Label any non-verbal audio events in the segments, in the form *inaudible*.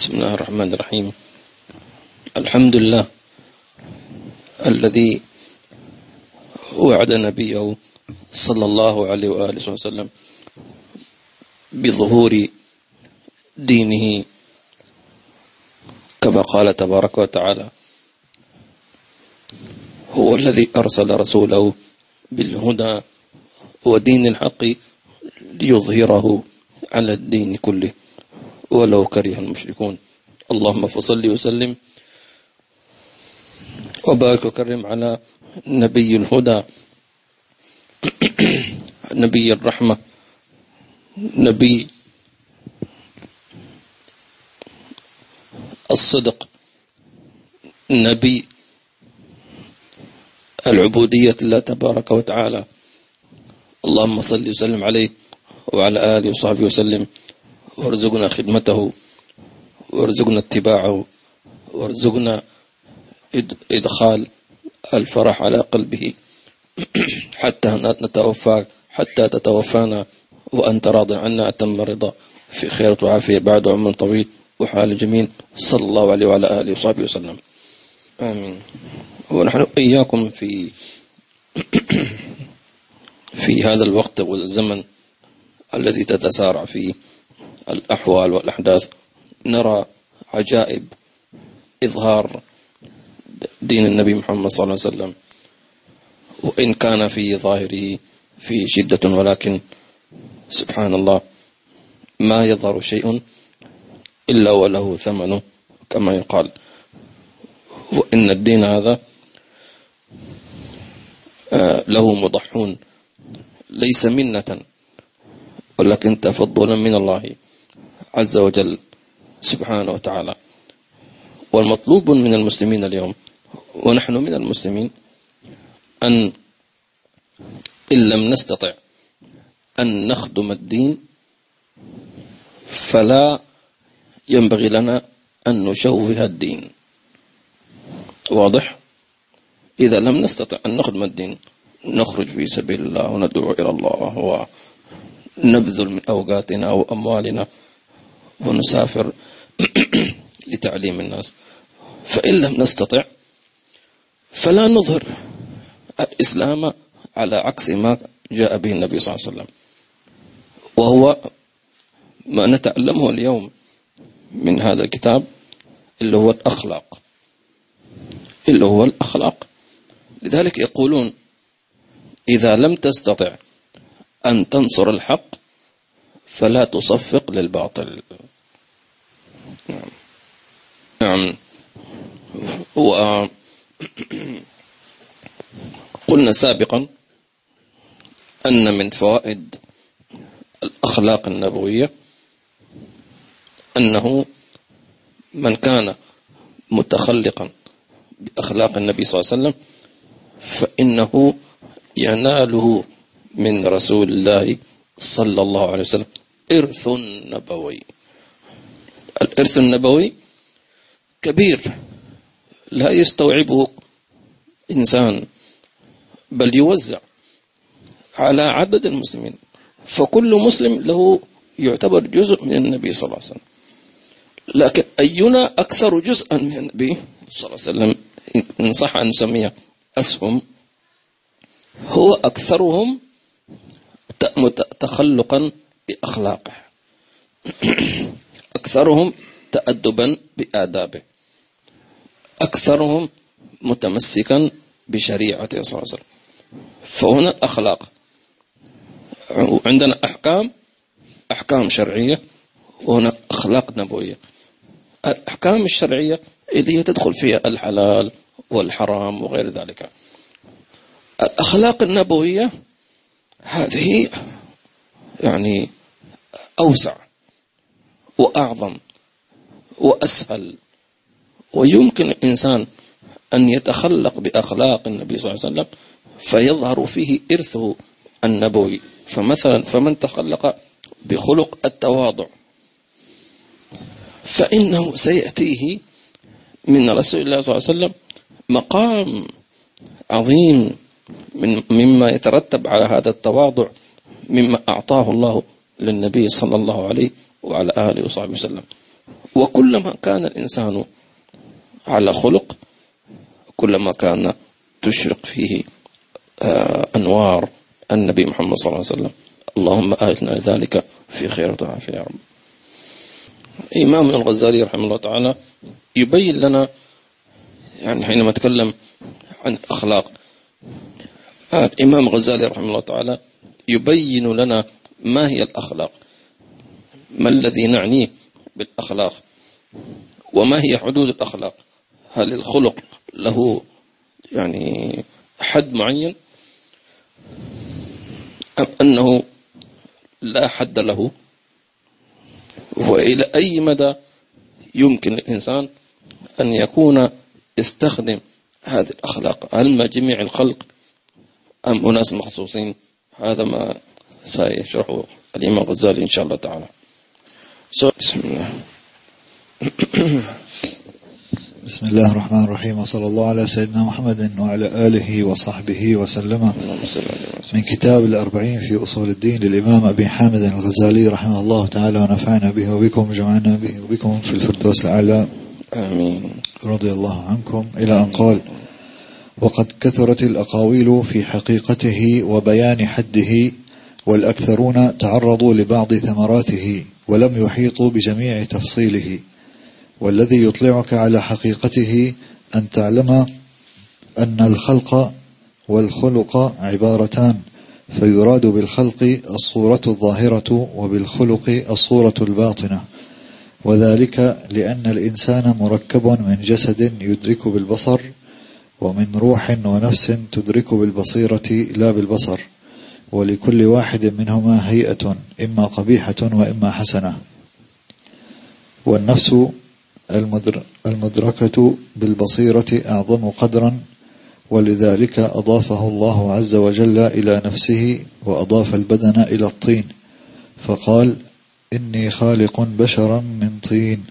بسم الله الرحمن الرحيم. الحمد لله الذي وعد نبيه صلى الله عليه وآله وسلم بظهور دينه كما قال تبارك وتعالى هو الذي أرسل رسوله بالهدى ودين الحق ليظهره على الدين كله. ولو كره المشركون. اللهم فصل وسلم وبارك وكرم على نبي الهدى نبي الرحمة نبي الصدق نبي العبودية لله تبارك وتعالى. اللهم صل وسلم عليه وعلى آله وصحبه وسلم. وارزقنا خدمته وارزقنا اتباعه وارزقنا إدخال الفرح على قلبه. *clears throat* حتى نتوفى حتى تتوفانا وأنت راض عنا. أتم الرضا. في خير وعافية. بعد عمر طويل وحال جميل. صلى الله عليه وعلى آله وصحبه وسلم. آمين. ونحن إياكم في *clears throat* في هذا الوقت والزمن الذي تتسارع فيه. الأحوال والأحداث. نرى عجائب إظهار دين النبي محمد صلى الله عليه وسلم. وإن كان في ظاهره في شدة ولكن سبحان الله ما يظهر شيء إلا وله ثمنه كما يقال. وإن الدين هذا آه، له مضحون ليس منة ولكن تفضلا من الله. عز وجل سبحانه وتعالى. والمطلوب من المسلمين اليوم ونحن من المسلمين أن إن لم نستطع أن نخدم الدين فلا ينبغي لنا أن نشوه الدين. واضح؟ إذا لم نستطع أن نخدم الدين نخرج في سبيل الله وندعو إلى الله ونبذل من أوقاتنا أو أموالنا ونسافر *clears throat* لتعليم الناس. فإن لم نستطع فلا نظهر الإسلام على عكس ما جاء به النبي صلى الله عليه وسلم. وهو ما نتعلمه اليوم من هذا الكتاب اللي هو الأخلاق. اللي هو الأخلاق. لذلك يقولون إذا لم تستطع أن تنصر الحق فلا تصفق للباطل نعم نعم وقلنا سابقا أن من فوائد الأخلاق النبوية أنه من كان متخلقا بأخلاق النبي صلى الله عليه وسلم فإنه يناله من رسول الله صلى الله عليه وسلم إرث نبوي. الإرث النبوي كبير. لا يستوعبه إنسان بل يوزع على عدد المسلمين. فكل مسلم له يعتبر جزء من النبي صلى الله عليه وسلم. لكن أينا أكثر جزءا من النبي صلى الله عليه وسلم؟ إن صح أن نسميها أسهم. هو أكثرهم تخلقا بأخلاقه. *clears throat* أكثرهم تأدبا بآدابه. أكثرهم متمسكا بشريعته صلى الله عليه وسلم. فهنا الأخلاق. عندنا أحكام أحكام شرعية وهناك أخلاق نبوية. الأحكام الشرعية اللي هي تدخل فيها الحلال والحرام وغير ذلك. الأخلاق النبوية هذه يعني أوسع وأعظم وأسهل ويمكن الإنسان أن يتخلق بأخلاق النبي صلى الله عليه وسلم فيظهر فيه إرثه النبوي. فمثلا فمن تخلق بخلق التواضع فإنه سيأتيه من رسول الله صلى الله عليه وسلم مقام عظيم من مما يترتب على هذا التواضع مما أعطاه الله للنبي صلى الله عليه وعلى آله وصحبه وسلم. وكلما كان الإنسان على خلق كلما كان تشرق فيه آه، أنوار النبي محمد صلى الله عليه وسلم. اللهم آتنا ذلك في خير وعافية يا رب. إمام الغزالي رحمه الله تعالى يبين لنا يعني حينما تكلم عن الأخلاق الإمام الغزالي رحمه الله تعالى يبين لنا ما هي الأخلاق ما الذي نعنيه بالأخلاق وما هي حدود الأخلاق. هل الخلق له يعني حد معين؟ أم أنه لا حد له؟ وإلى أي مدى يمكن الإنسان أن يكون يستخدم هذه الأخلاق؟ هل ما جميع الخلق أم أناس مخصوصين؟ هذا ما سيشرحه الإمام الغزالي إن شاء الله تعالى. بسم الله. *clears throat* بسم الله الرحمن الرحيم وصلى الله على سيدنا محمد وعلى آله وصحبه وسلم من كتاب الأربعين في أصول الدين للإمام أبي حامد الغزالي رحمه الله تعالى ونفعنا به وبكم وجمعنا به وبكم في الفردوس الأعلى آمين رضي الله عنكم إلى أن قال وقد كثرت الأقاويل في حقيقته وبيان حده والأكثرون تعرضوا لبعض ثمراته ولم يحيطوا بجميع تفصيله والذي يطلعك على حقيقته أن تعلم أن الخلق والخلق عبارتان فيراد بالخلق الصورة الظاهرة وبالخلق الصورة الباطنة. وذلك لأن الإنسان مركب من جسد يدرك بالبصر ومن روح ونفس تدرك بالبصيرة لا بالبصر. ولكل واحد منهما هيئة إما قبيحة وإما حسنة. والنفس المدركة بالبصيرة أعظم قدرا ولذلك أضافه الله عز وجل إلى نفسه وأضاف البدن إلى الطين فقال إني خالق بشرا من طين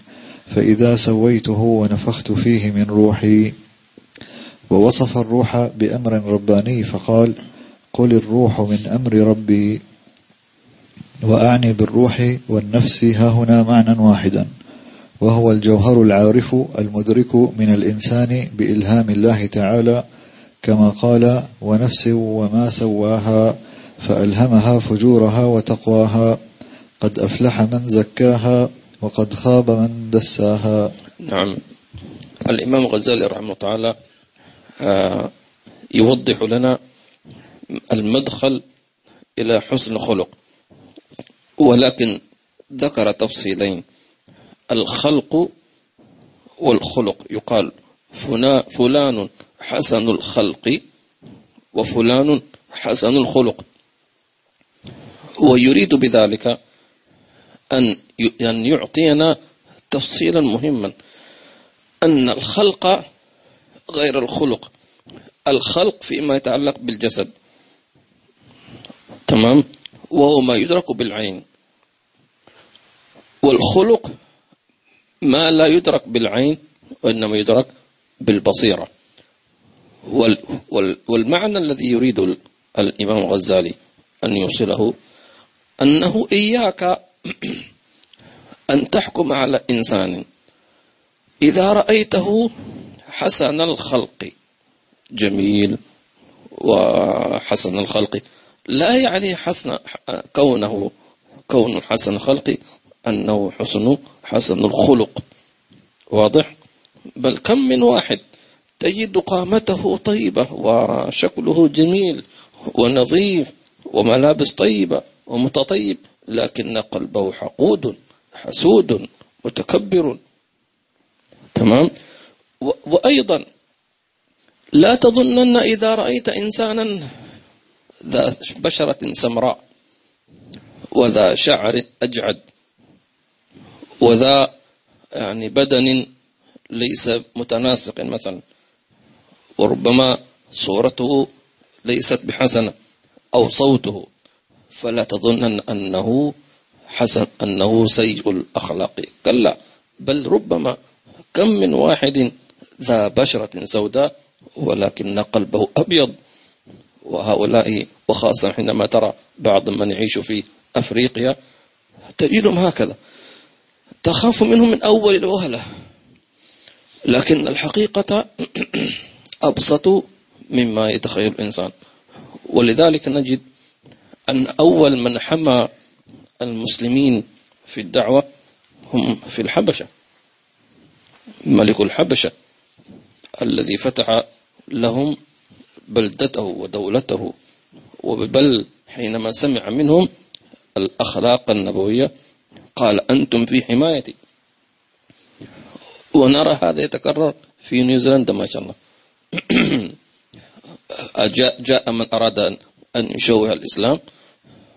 فإذا سويته ونفخت فيه من روحي. ووصف الروح بأمر رباني فقال قل الروح من أمر ربي وأعني بالروح والنفس هنا معنى واحدا. وهو الجوهر العارف المدرك من الإنسان بإلهام الله تعالى كما قال ونفس وما سواها فألهمها فجورها وتقواها قد أفلح من زكاها وقد خاب من دساها. نعم. الإمام الغزالي رحمه الله تعالى آه، يوضح لنا المدخل إلى حسن خلق ولكن ذكر تفصيلين. الخلق والخلق. يقال فلان حسن الخلق وفلان حسن الخلق. ويريد بذلك أن أن يعطينا تفصيلا مهما. أن الخلق غير الخلق. الخلق فيما يتعلق بالجسد. تمام؟ وهو ما يدرك بالعين. والخلق ما لا يدرك بالعين وإنما يدرك بالبصيرة. وال وال والمعنى الذي يريد الإمام الغزالي أن يوصله أنه إياك *clears throat* أن تحكم على إنسان إذا رأيته حسن الخلق. جميل. وحسن الخلق لا يعني حسن كونه كون حسن الخلق أنه حسن حسن الخلق. واضح؟ بل كم من واحد تجد قامته طيبة وشكله جميل ونظيف وملابس طيبة ومتطيب لكن قلبه حقود حسود متكبر. تمام؟ وأيضا لا تظنن إذا رأيت إنسانا ذا بشرة سمراء وذا شعر أجعد. وذا يعني بدن ليس متناسق مثلا. وربما صورته ليست بحسنة أو صوته. فلا تظن أنه حسن أنه سيء الأخلاق. كلا بل ربما كم من واحد ذا بشرة سوداء ولكن قلبه أبيض. وهؤلاء وخاصة حينما ترى بعض من يعيش في أفريقيا تجدهم هكذا. تخاف منه من أول الوهلة. لكن الحقيقة *clears throat* أبسط مما يتخيل الإنسان. ولذلك نجد أن أول من حمى المسلمين في الدعوة هم في الحبشة. ملك الحبشة الذي فتح لهم بلدته ودولته. وبل حينما سمع منهم الأخلاق النبوية قال أنتم في حمايتي. ونرى هذا يتكرر في نيوزيلندا ما شاء الله. *clears throat* جاء, جاء من أراد أن يشوه الإسلام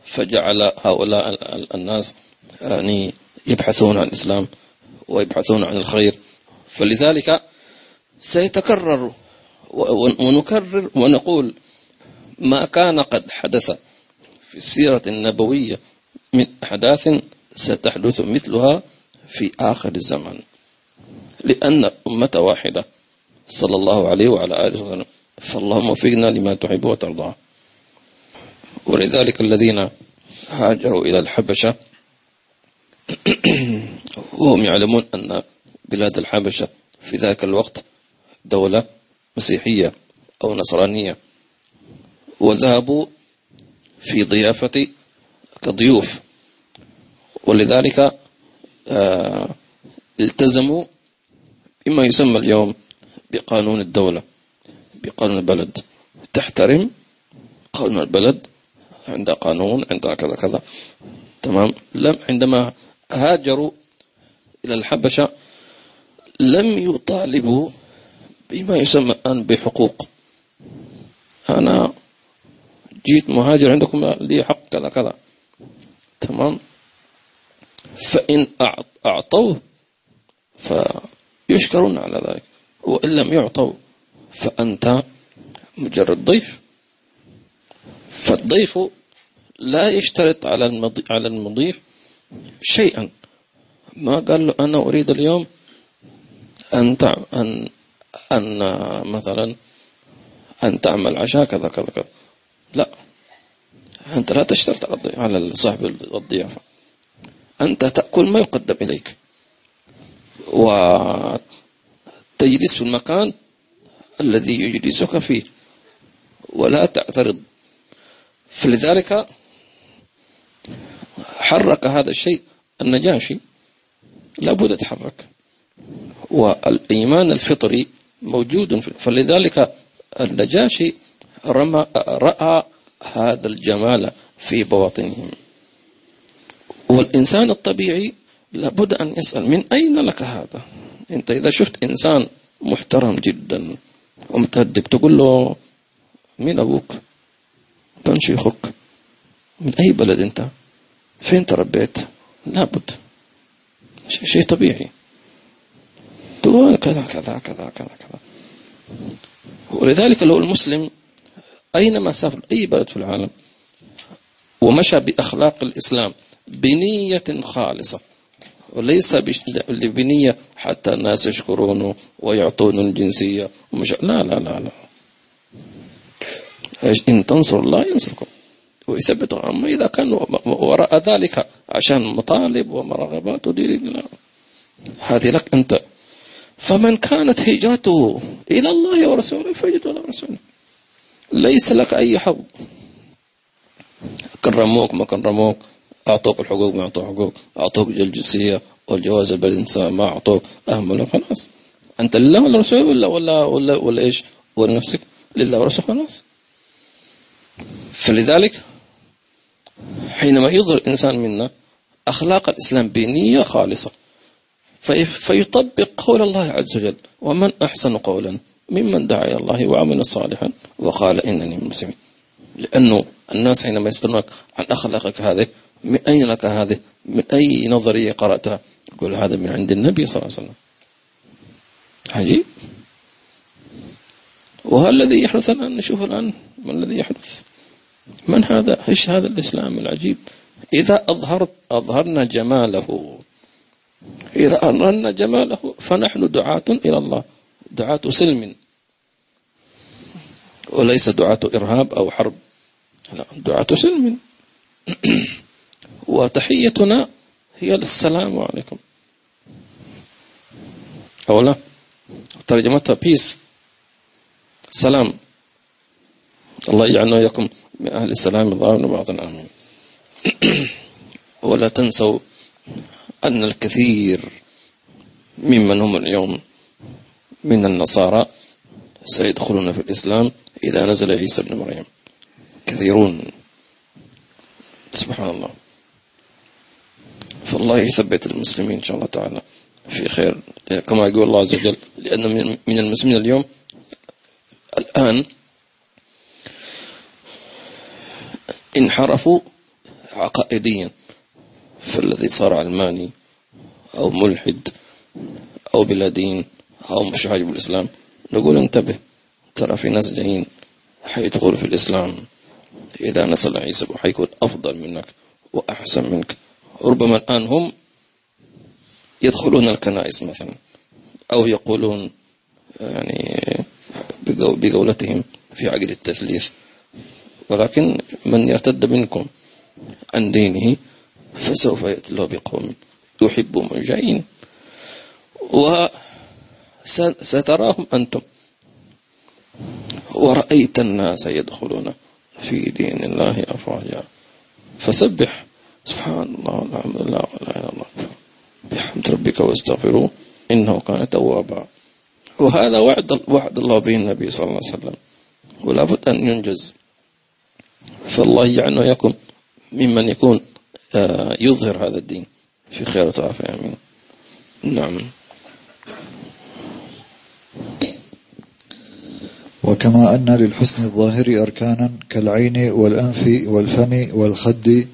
فجعل هؤلاء الناس يعني يبحثون عن الإسلام ويبحثون عن الخير. فلذلك سيتكرر ونكرر ونقول ما كان قد حدث في السيرة النبوية من أحداث ستحدث مثلها في آخر الزمان لأن أمة واحدة صلى الله عليه وعلى آله وسلم فاللهم وفقنا لما تحب وترضى. ولذلك الذين هاجروا إلى الحبشة *clears throat* وهم يعلمون أن بلاد الحبشة في ذاك الوقت دولة مسيحية أو نصرانية وذهبوا في ضيافة كضيوف. ولذلك آه، التزموا بما يسمى اليوم بقانون الدولة بقانون البلد. تحترم قانون البلد عند قانون عندها كذا كذا. تمام؟ لم عندما هاجروا إلى الحبشة لم يطالبوا بما يسمى الآن بحقوق. أنا جيت مهاجر عندكم لي حق كذا كذا. تمام؟ فإن أعطوه فيشكرون على ذلك. وإن لم يعطوا فأنت مجرد ضيف. فالضيف لا يشترط على على المضيف شيئا. ما قال له أنا أريد اليوم أن أن أن مثلا أن تعمل عشاء كذا كذا كذا. لا. أنت لا تشترط على صاحب الضيافة. أنت تأكل ما يقدم إليك. وتجلس في المكان الذي يجلسك فيه. ولا تعترض. فلذلك حرك هذا الشيء النجاشي. لابد يتحرك. والإيمان الفطري موجود فلذلك النجاشي رمى رأى هذا الجمال في بواطنهم. والإنسان الطبيعي لابد أن يسأل من أين لك هذا؟ أنت إذا شفت إنسان محترم جدا ومتهدب تقول له مين أبوك؟ من شيخك. من أي بلد أنت؟ فين تربيت؟ لابد. شيء طبيعي. تقول كذا كذا كذا كذا كذا. ولذلك لو المسلم أينما سافر أي بلد في العالم ومشى بأخلاق الإسلام بنية خالصة. وليس بنية حتى الناس يشكرونه ويعطون الجنسية. ومش لا لا لا لا. إن تنصر الله ينصركم. ويثبت أما إذا كان وراء ذلك عشان مطالب ومرغبات ودين الله. هذه لك أنت. فمن كانت هجرته إلى الله ورسوله فهجرته إلى رسوله. ليس لك أي حظ. كرموك ما كرموك. أعطوك الحقوق ما أعطوك حقوق. أعطوك الجنسية والجواز البلد ما أعطوك. أهمل خلاص. أنت لله ولا رسوله ولا ولا ولا, ولا إيش؟ ولنفسك لله ورسوله خلاص. فلذلك حينما يظهر إنسان منا أخلاق الإسلام بنية خالصة فيطبق قول الله عز وجل ومن أحسن قولا ممن دعا إلى الله وعمل صالحا وقال إنني المسلمين لأنه الناس حينما يسألونك عن أخلاقك هذه من أين لك هذه؟ من أي نظرية قرأتها؟ يقول هذا من عند النبي صلى الله عليه وسلم. عجيب. وهل الذي يحدث الآن؟ نشوف الآن ما الذي يحدث. من هذا؟ إيش هذا الإسلام العجيب؟ إذا أظهرت أظهرنا جماله. إذا أظهرنا جماله فنحن دعاة إلى الله. دعاة سلم. وليس دعاة إرهاب أو حرب. لا دعاة سلم. *clears throat* وتحيتنا هي السلام عليكم. أو لا ترجمتها بيس سلام. الله يجعلنا وإياكم من أهل السلام الظاهر بعض آمين. *clears throat* ولا تنسوا أن الكثير ممن هم اليوم من النصارى سيدخلون في الإسلام إذا نزل عيسى بن مريم. كثيرون. سبحان الله. فالله يثبت المسلمين إن شاء الله تعالى في خير. كما يقول الله عز وجل لأن من المسلمين اليوم الآن انحرفوا عقائديا فالذي صار علماني أو ملحد أو بلا دين أو مش عاجب الإسلام نقول انتبه ترى في ناس جايين حيدخلوا في الإسلام. إذا نسل عيسى حيكون أفضل منك وأحسن منك. ربما الآن هم يدخلون الكنائس مثلا أو يقولون يعني بقولتهم في عقد التثليث. ولكن من يرتد منكم عن دينه فسوف يأتي الله بقوم يحبهم جايين. وستراهم أنتم. ورأيت الناس يدخلون في دين الله أفواجا. فسبح. سبحان الله والحمد لله ولا إله إلا الله. بحمد ربك واستغفروه إنه كان توابا. وهذا وعد وعد الله به النبي صلى الله عليه وسلم. ولا بد أن ينجز. فالله يجعلنا وإياكم ممن يكون آه، يظهر هذا الدين. في خير وعافية آمين. نعم. وكما أن للحسن الظاهر أركانا كالعين والأنف والفم والخد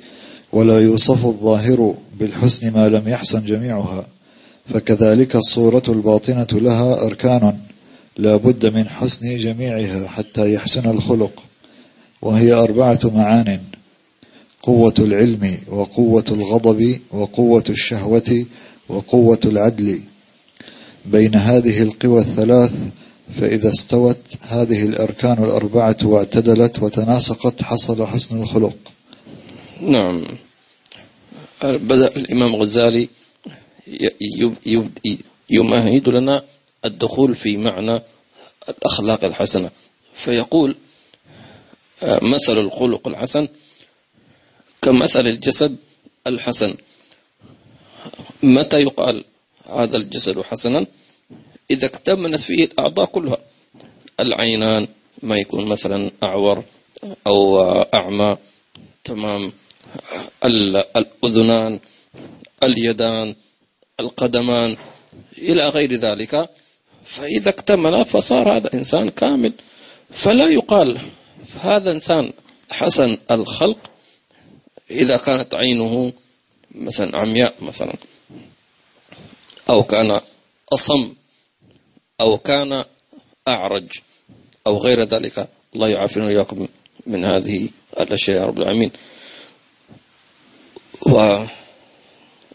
ولا يوصف الظاهر بالحسن ما لم يحسن جميعها فكذلك الصورة الباطنة لها أركان لا بد من حسن جميعها حتى يحسن الخلق وهي أربعة معان قوة العلم وقوة الغضب وقوة الشهوة وقوة العدل. بين هذه القوى الثلاث فإذا استوت هذه الأركان الأربعة واعتدلت وتناسقت حصل حسن الخلق. نعم. بدأ الإمام غزالي يمهد لنا الدخول في معنى الأخلاق الحسنة. فيقول مثل الخلق الحسن كمثل الجسد الحسن. متى يقال هذا الجسد حسنا؟ إذا اكتملت فيه الأعضاء كلها. العينان ما يكون مثلا أعور أو أعمى. تمام. الأذنان اليدان القدمان إلى غير ذلك. فإذا اكتمل فصار هذا إنسان كامل. فلا يقال هذا إنسان حسن الخلق إذا كانت عينه مثلا عمياء مثلا أو كان أصم أو كان أعرج أو غير ذلك. الله يعافينا وإياكم من هذه الأشياء يا رب العالمين. ولا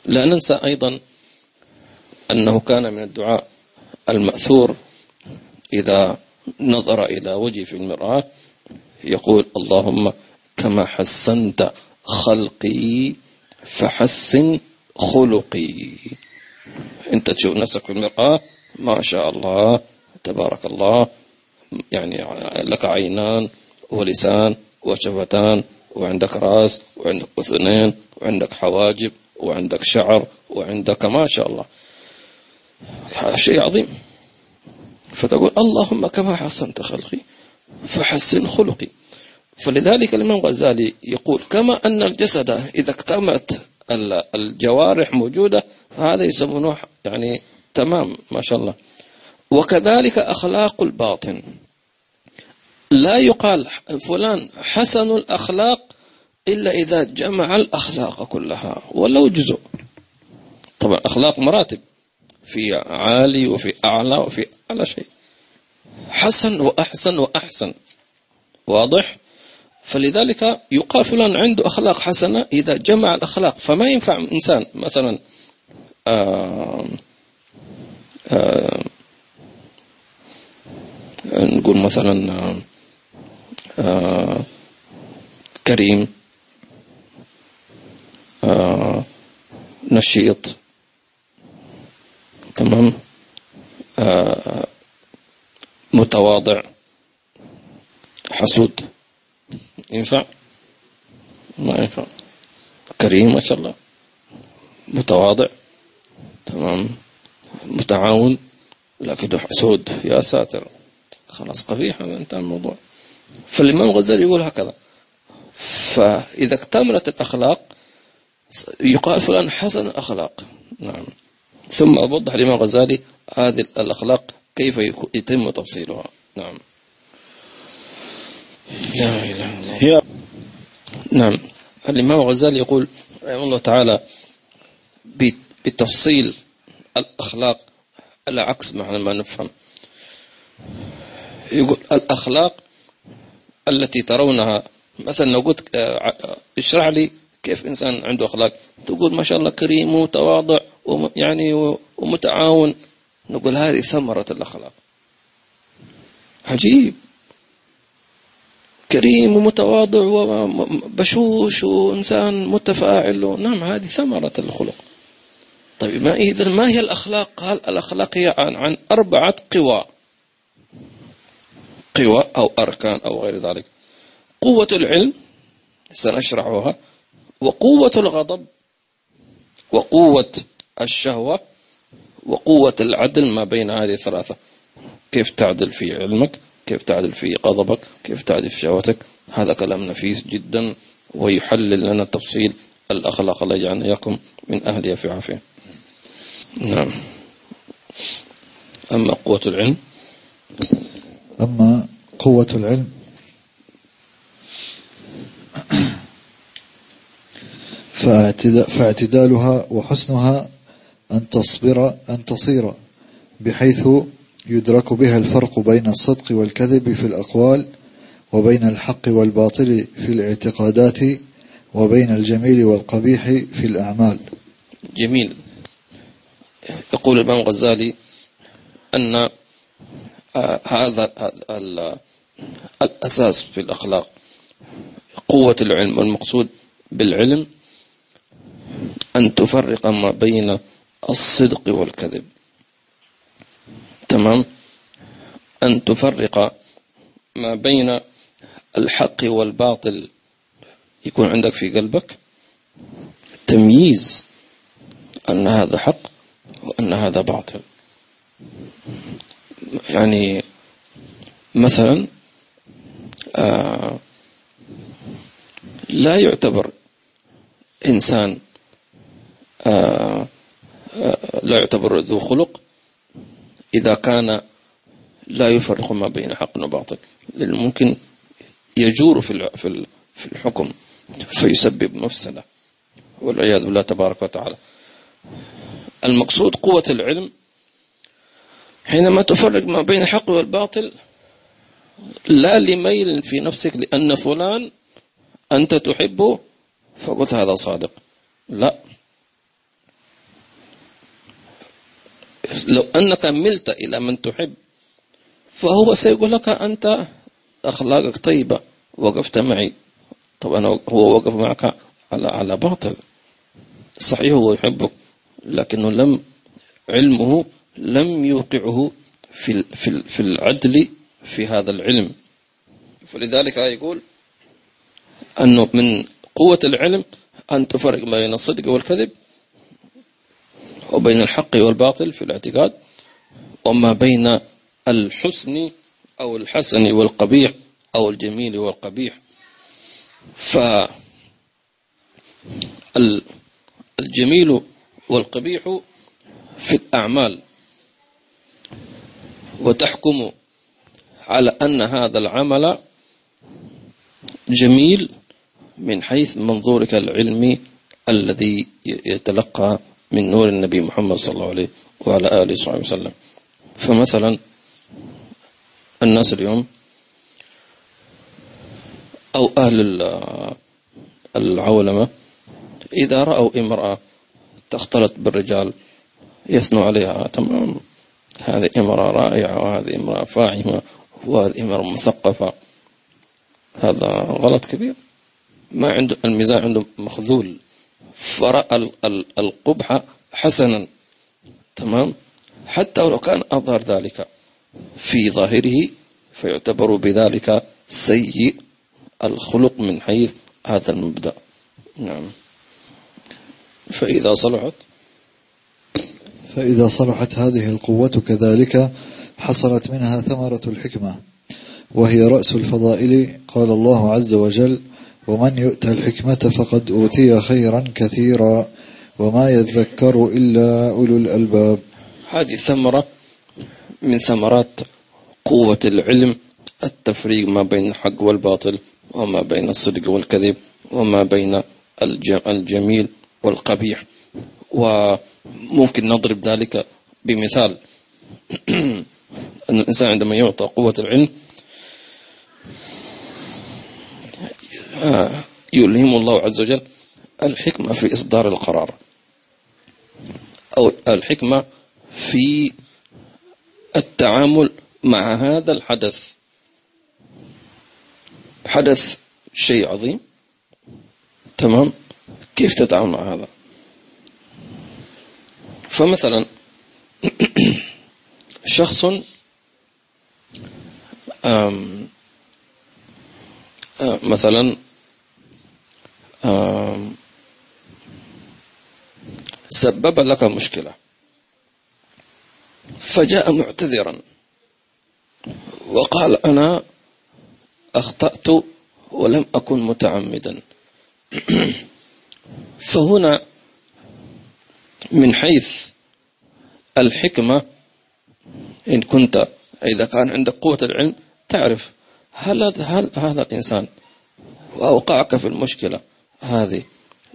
ننسى أيضا أنه كان من الدعاء المأثور إذا نظر إلى وجهه في المرآة يقول اللهم كما حسنت خلقي فحسن خلقي. أنت تشوف نفسك في المرآة ما شاء الله تبارك الله يعني لك عينان ولسان وشفتان وعندك راس وعندك أذنين وعندك حواجب وعندك شعر وعندك ما شاء الله. شيء عظيم. فتقول اللهم كما حسنت خلقي فحسن خلقي. فلذلك الإمام غزالي يقول كما أن الجسد إذا اكتملت الجوارح موجودة فهذا يسمونه يعني تمام ما شاء الله. وكذلك أخلاق الباطن. لا يقال فلان حسن الأخلاق إلا إذا جمع الأخلاق كلها ولو جزء. طبعا أخلاق مراتب في عالي وفي أعلى وفي أعلى شيء. حسن وأحسن وأحسن. واضح؟ فلذلك يقال فلان عنده أخلاق حسنة إذا جمع الأخلاق فما ينفع إنسان مثلا آآ آآ نقول مثلا آآ كريم نشيط. تمام؟ آه، متواضع. حسود. ينفع؟ ما ينفع. كريم ما شاء الله. متواضع. تمام؟ متعاون. لكنه حسود. يا ساتر. خلاص قبيح انتهى الموضوع. فالإمام الغزالي يقول هكذا. فإذا اكتملت الأخلاق يقال فلان حسن الأخلاق نعم. ثم أوضح الإمام الغزالي هذه الأخلاق كيف يتم تفصيلها. نعم. لا إله إلا الله. نعم. الإمام الغزالي يقول رحمه الله تعالى بتفصيل الأخلاق على عكس ما ما نفهم. يقول الأخلاق التي ترونها مثلا لو قلت آه، اشرح لي كيف إنسان عنده أخلاق. تقول ما شاء الله كريم وتواضع يعني ومتعاون. نقول هذه ثمرة الأخلاق. عجيب. كريم ومتواضع وبشوش وإنسان متفاعل نعم هذه ثمرة الخلق. طيب ما إذا ما هي الأخلاق؟ قال الأخلاق هي عن, عن أربعة قوى؟ قوى أو أركان أو غير ذلك. قوة العلم سنشرحها. وقوة الغضب وقوة الشهوة وقوة العدل ما بين هذه الثلاثة. كيف تعدل في علمك؟ كيف تعدل في غضبك؟ كيف تعدل في شهوتك؟ هذا كلام نفيس جدا ويحلل لنا تفصيل الأخلاق. الله يجعلنا إياكم من أهلها في عافية. نعم. أما قوة العلم؟ أما قوة العلم؟ فاعتدالها وحسنها أن تصبر أن تصير بحيث يدرك بها الفرق بين الصدق والكذب في الأقوال وبين الحق والباطل في الاعتقادات وبين الجميل والقبيح في الأعمال. جميل. يقول الإمام الغزالي أن آه، هذا الأساس في الأخلاق قوة العلم والمقصود بالعلم أن تفرق ما بين الصدق والكذب. تمام؟ أن تفرق ما بين الحق والباطل. يكون عندك في قلبك تمييز أن هذا حق وأن هذا باطل. يعني مثلا آه لا يعتبر إنسان لا يعتبر ذو خلق إذا كان لا يفرق ما بين حق وباطل. ممكن يجور في في الحكم فيسبب مفسدة والعياذ بالله تبارك وتعالى. المقصود قوة العلم حينما تفرق ما بين الحق والباطل لا لميل في نفسك لأن فلان أنت تحبه فقلت هذا صادق. لا لو أنك ملت إلى من تحب فهو سيقول لك أنت أخلاقك طيبة وقفت معي. طبعا هو وقف معك على على باطل. صحيح هو يحبك لكنه لم علمه لم يوقعه في في في العدل في هذا العلم. فلذلك يقول أنه من قوة العلم أن تفرق بين الصدق والكذب وبين الحق والباطل في الاعتقاد وما بين الحسن أو الحسن والقبيح أو الجميل والقبيح. ف الجميل والقبيح في الأعمال. وتحكم على أن هذا العمل جميل من حيث منظورك العلمي الذي يتلقى من نور النبي محمد صلى الله عليه وعلى آله وصحبه وسلم. فمثلا الناس اليوم أو أهل العولمة إذا رأوا امرأة تختلط بالرجال يثنوا عليها تمام هذه امرأة رائعة وهذه امرأة فاعمة وهذه امرأة مثقفة. هذا غلط كبير. ما عنده الميزان عنده مخذول. فرأى القبح حسنا. تمام؟ حتى ولو كان أظهر ذلك في ظاهره فيعتبر بذلك سيء الخلق من حيث هذا المبدأ. نعم. فإذا صلحت؟ فإذا صلحت هذه القوة كذلك حصلت منها ثمرة الحكمة وهي رأس الفضائل قال الله عز وجل ومن يؤتى الحكمة فقد أوتي خيرا كثيرا وما يذكر إلا أولو الألباب. هذه ثمرة من ثمرات قوة العلم التفريق ما بين الحق والباطل وما بين الصدق والكذب وما بين الجميل والقبيح. وممكن نضرب ذلك بمثال. *clears throat* أن الإنسان عندما يعطى قوة العلم يلهم الله عز وجل الحكمة في إصدار القرار. أو الحكمة في التعامل مع هذا الحدث. حدث شيء عظيم. تمام؟ كيف تتعامل مع هذا؟ فمثلا *clears throat* شخص مثلا سبب لك مشكلة. فجاء معتذرا وقال أنا أخطأت ولم أكن متعمدا. *clears throat* فهنا من حيث الحكمة إن كنت إذا كان عندك قوة العلم تعرف هل هذا الإنسان وأوقعك في المشكلة؟ هذه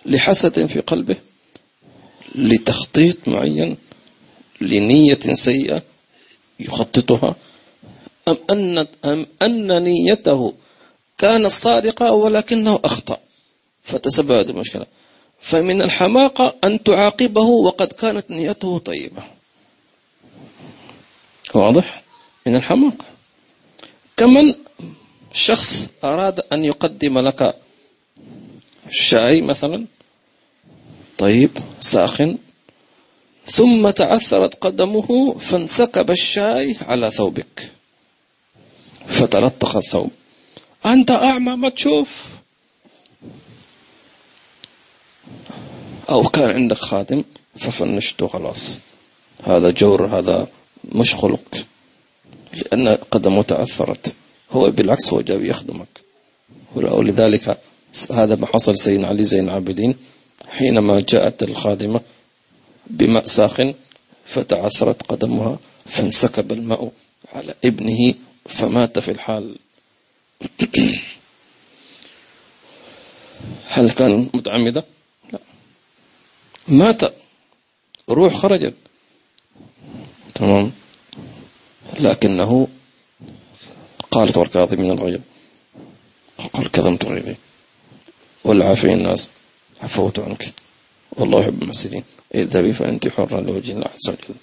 لحسد في قلبه لتخطيط معين لنية سيئة يخططها أم أن, أم أن نيته كانت صادقة ولكنه أخطأ فتسببت المشكلة. فمن الحماقة أن تعاقبه وقد كانت نيته طيبة. واضح؟ من الحماقة. كمن شخص أراد أن يقدم لك شاي مثلا. طيب ساخن. ثم تعثرت قدمه فانسكب الشاي على ثوبك. فتلطخ الثوب. أنت أعمى ما تشوف. أو كان عندك خادم ففنشته خلاص. هذا جور هذا مش خلق. لأن قدمه تأثرت هو بالعكس هو جاي يخدمك. ولذلك هذا ما حصل سيدنا علي زين العابدين حينما جاءت الخادمة بماء ساخن فتعثرت قدمها فانسكب الماء على ابنه فمات في الحال. *clears throat* هل كان متعمدة؟ لا. مات. روح خرجت. تمام. لكنه قالت والكاظمين الغيظ قال كظمت غيظي والعافي الناس. عفوت عنك. والله يحب المحسنين اذهبي فأنت حرة لوجه الله عز وجل.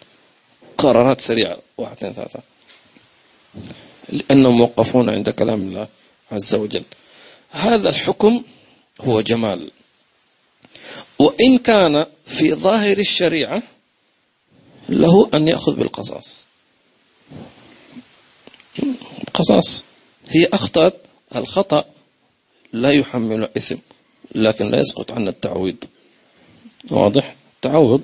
قرارات سريعة. واحد اثنين ثلاثة. لأنهم موقفون عند كلام الله عز وجل. هذا الحكم هو جمال. وإن كان في ظاهر الشريعة له أن يأخذ بالقصاص. قصاص هي أخطأت الخطأ لا يحمل إثم. لكن لا يسقط عن التعويض. واضح؟ تعوض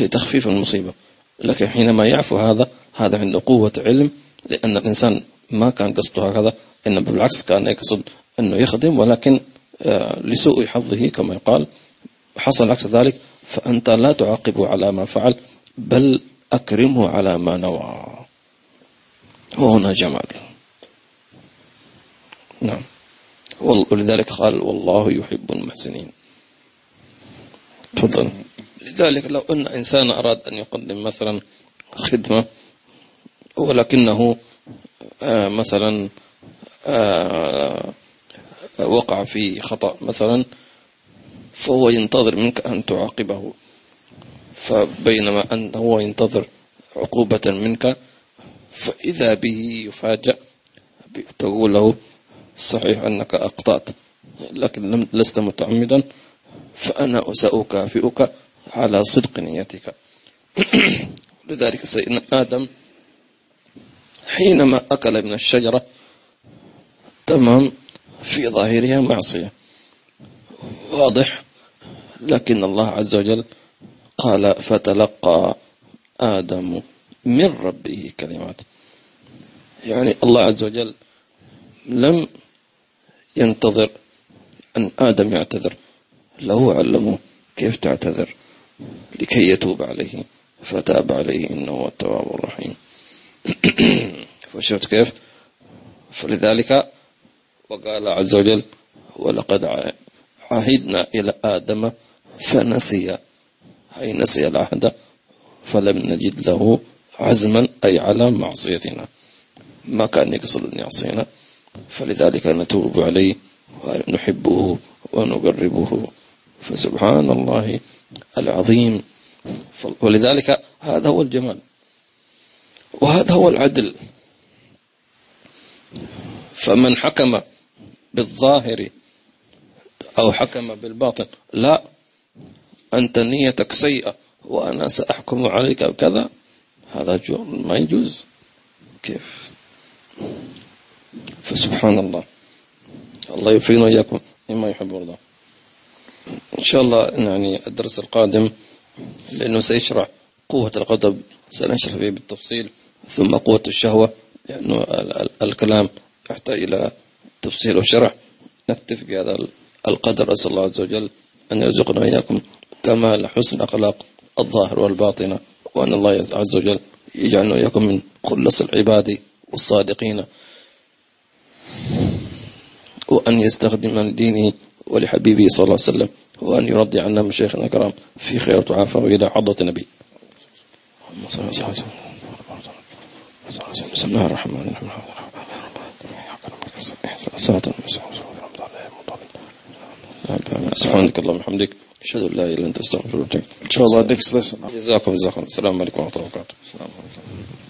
لتخفيف المصيبة. لكن حينما يعفو هذا هذا عنده قوة علم لأن الإنسان ما كان قصده هكذا إنما بالعكس كان يقصد أنه يخدم ولكن آه، لسوء حظه كما يقال. حصل عكس ذلك فأنت لا تعاقبه على ما فعل بل أكرمه على ما نوى. وهنا جمال. نعم. ولذلك قال والله يحب المحسنين. تفضل. لذلك لو أن إنسان أراد أن يقدم مثلا خدمة ولكنه آه، مثلا آه، وقع في خطأ مثلا فهو ينتظر منك أن تعاقبه. فبينما أن هو ينتظر عقوبة منك فإذا به يفاجأ تقول له صحيح أنك أقطعت لكن لم لست متعمدا فأنا سأكافئك على صدق نيتك. *clears throat* لذلك سيدنا آدم حينما أكل من الشجرة تمام في ظاهرها معصية. واضح لكن الله عز وجل قال فتلقى آدم من ربه كلمات. يعني الله عز وجل لم ينتظر أن آدم يعتذر. له علمه كيف تعتذر. لكي يتوب عليه. فتاب عليه إنه هو التواب الرحيم. *clears throat* فشفت كيف؟ فلذلك وقال عز وجل ولقد عهدنا إلى آدم فنسي. أي نسي العهد فلم نجد له عزما أي على معصيتنا. ما كان يقصد أن يعصينا. فلذلك نتوب عليه ونحبه ونقربه. فسبحان الله العظيم. ولذلك هذا هو الجمال. وهذا هو العدل. فمن حكم بالظاهر أو حكم بالباطن لا أنت نيتك سيئة وأنا سأحكم عليك بكذا هذا ما يجوز. كيف؟ فسبحان الله. الله يوفقنا وإياكم مما يحب الله إن شاء الله يعني الدرس القادم لأنه سيشرح قوة الغضب سنشرح فيه بالتفصيل ثم قوة الشهوة لأنه الكلام يحتاج إلى تفصيل وشرح. نكتفي بهذا القدر أسأل الله عز وجل أن يرزقنا وإياكم كمال حسن أخلاق الظاهر والباطنة وأن الله عز وجل يجعلنا وإياكم من خلص العباد والصادقين. وأن يستخدم لدينه ولحبيبه صلى الله عليه وسلم وأن يرضي عنا مشايخنا الكرام في خير وعافية وإلى حضرة النبي. بسم الله الرحمن الرحيم. سبحانك اللهم وبحمدك. أشهد أن لا إله إلا أنت أستغفرك إن شاء الله next lesson. جزاكم جزاكم السلام عليكم ورحمة الله وبركاته.